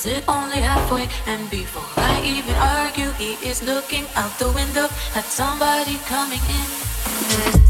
was it only halfway? And before I even argue, he is looking out the window at somebody coming in.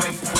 wait.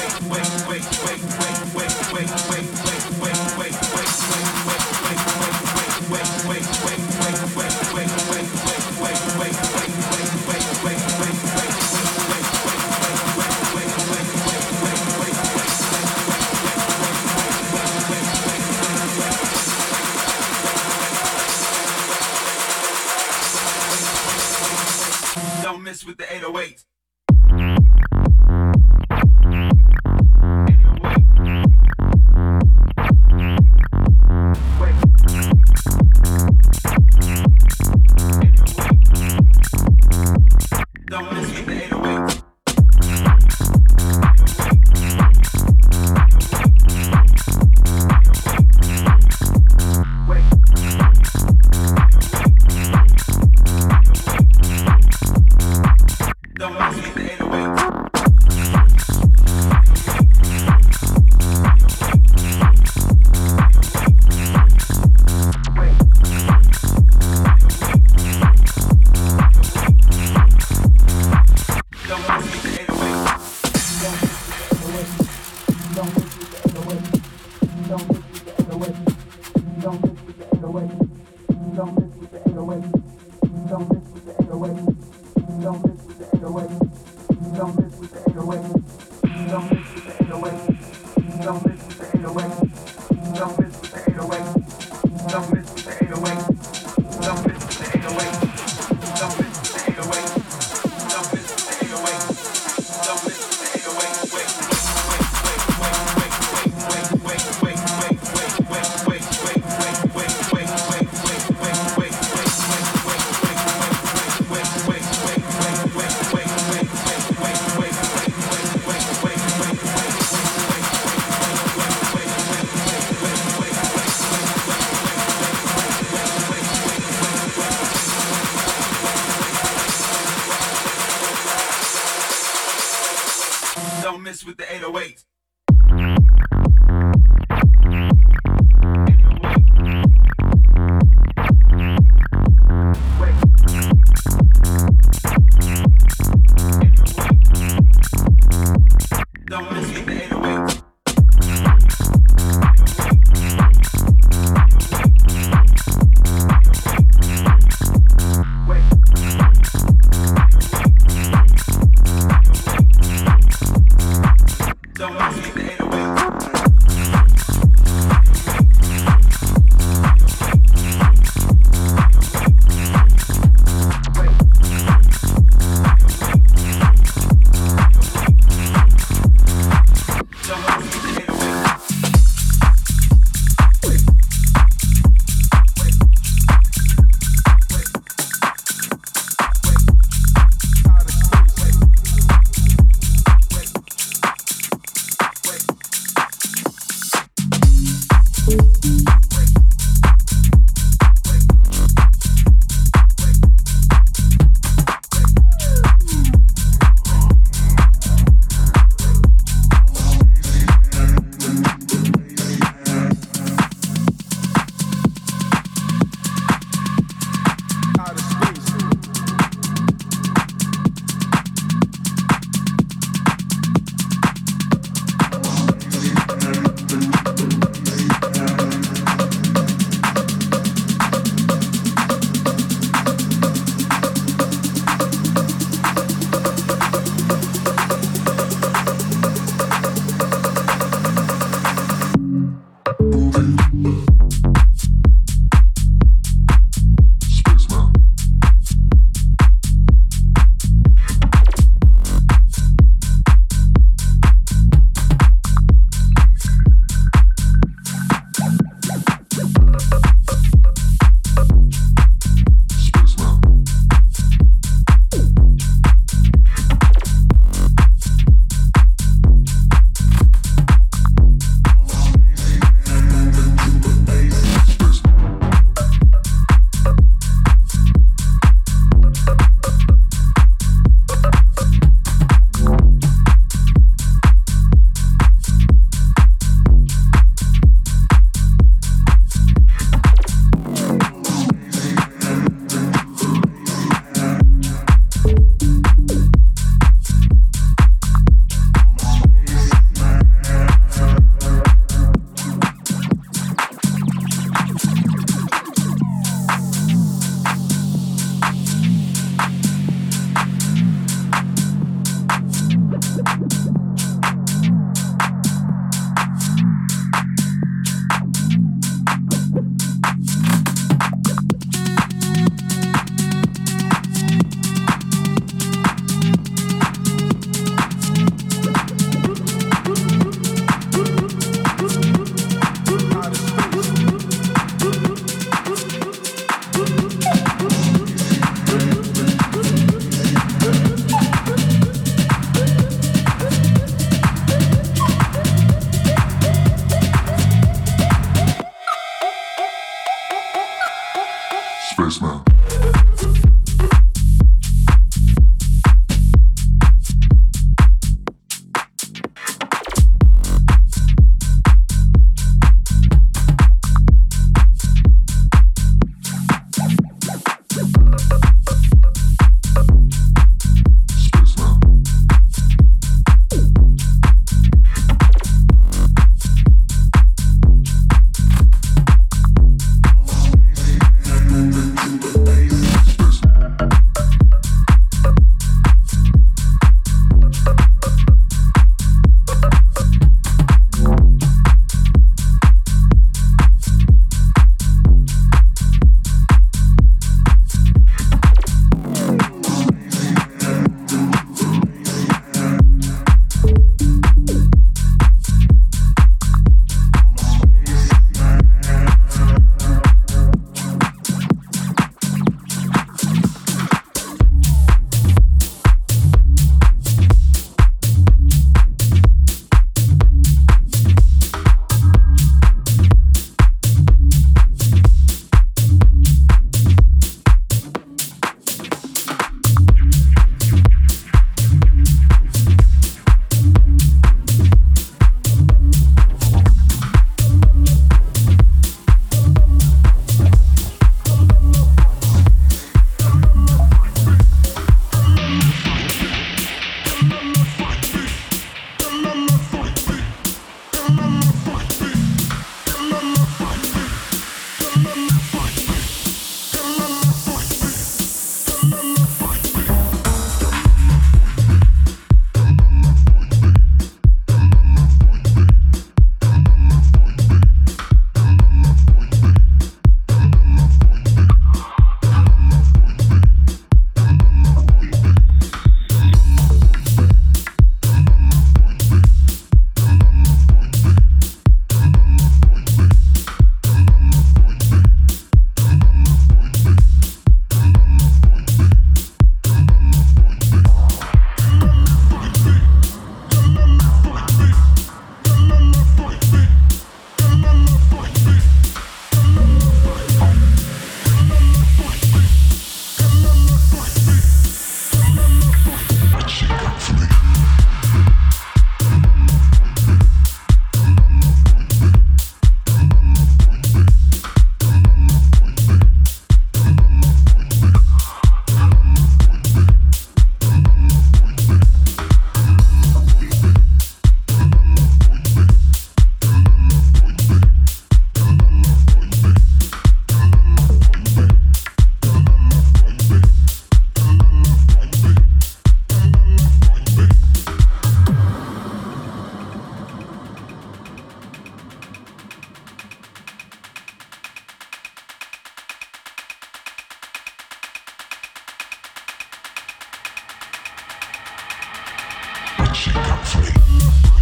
She got free.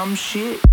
Dumb shit.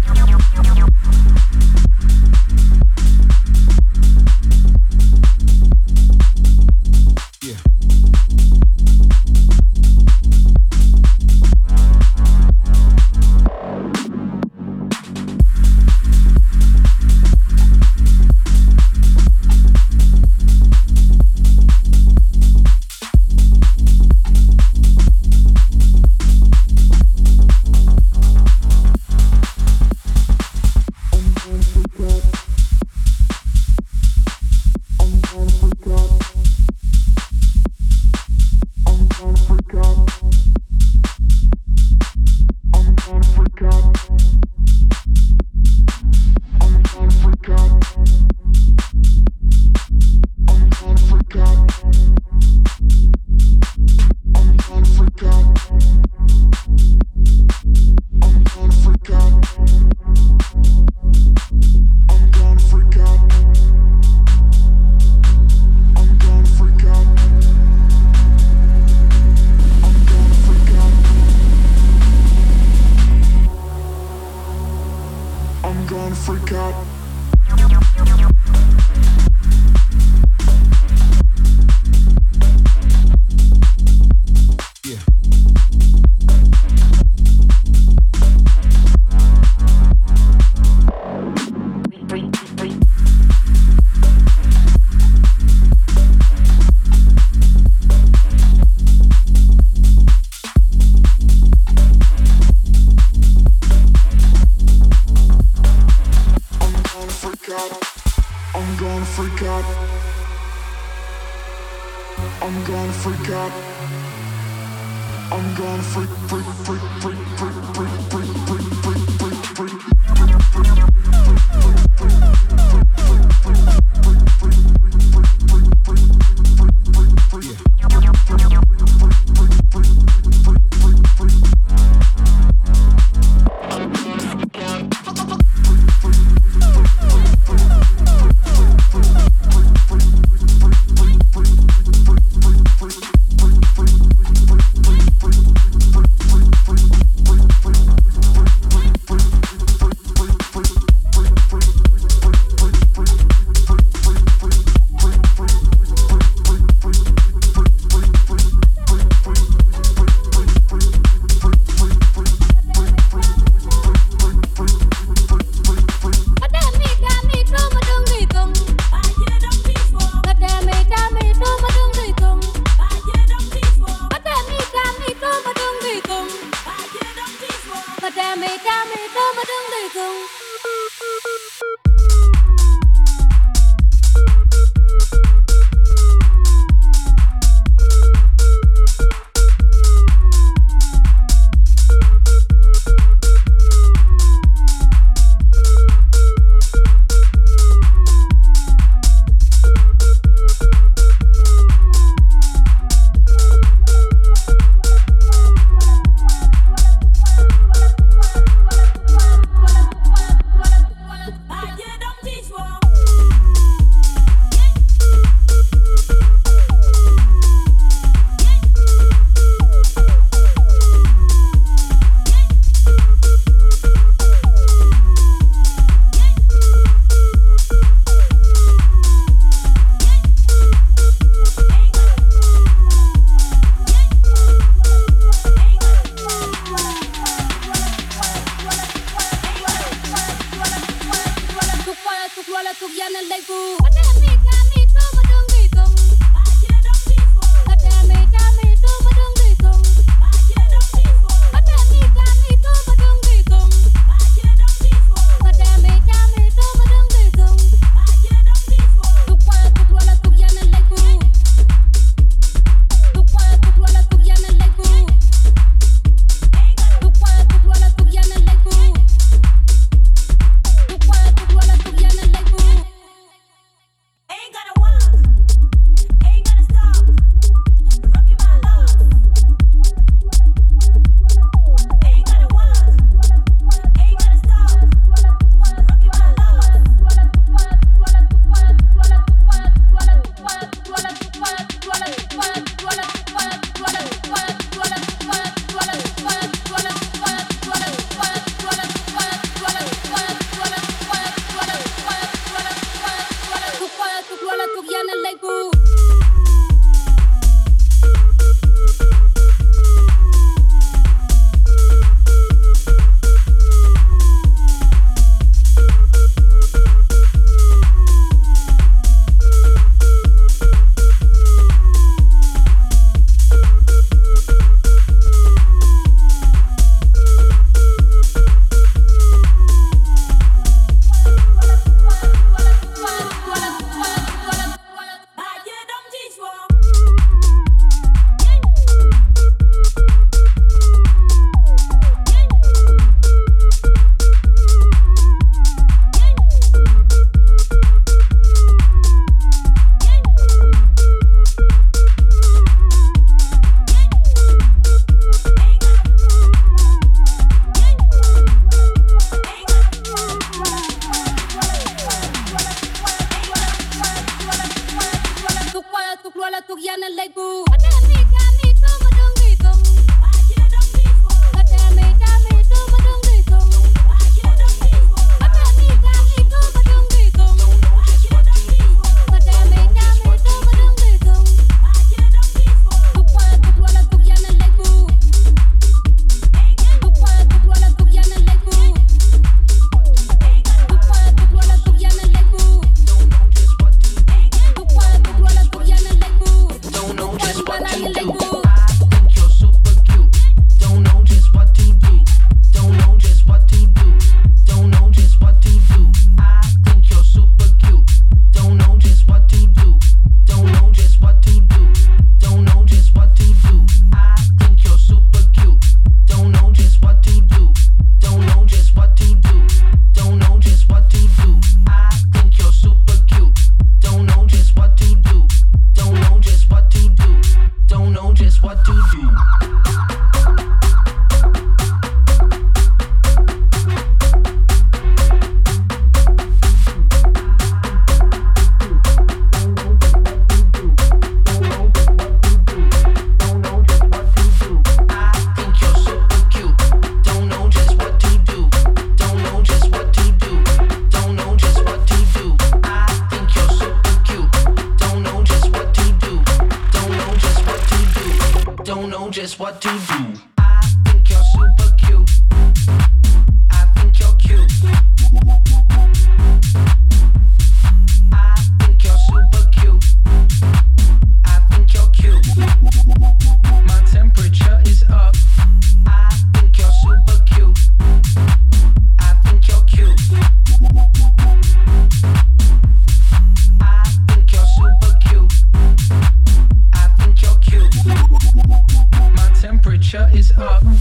I think you're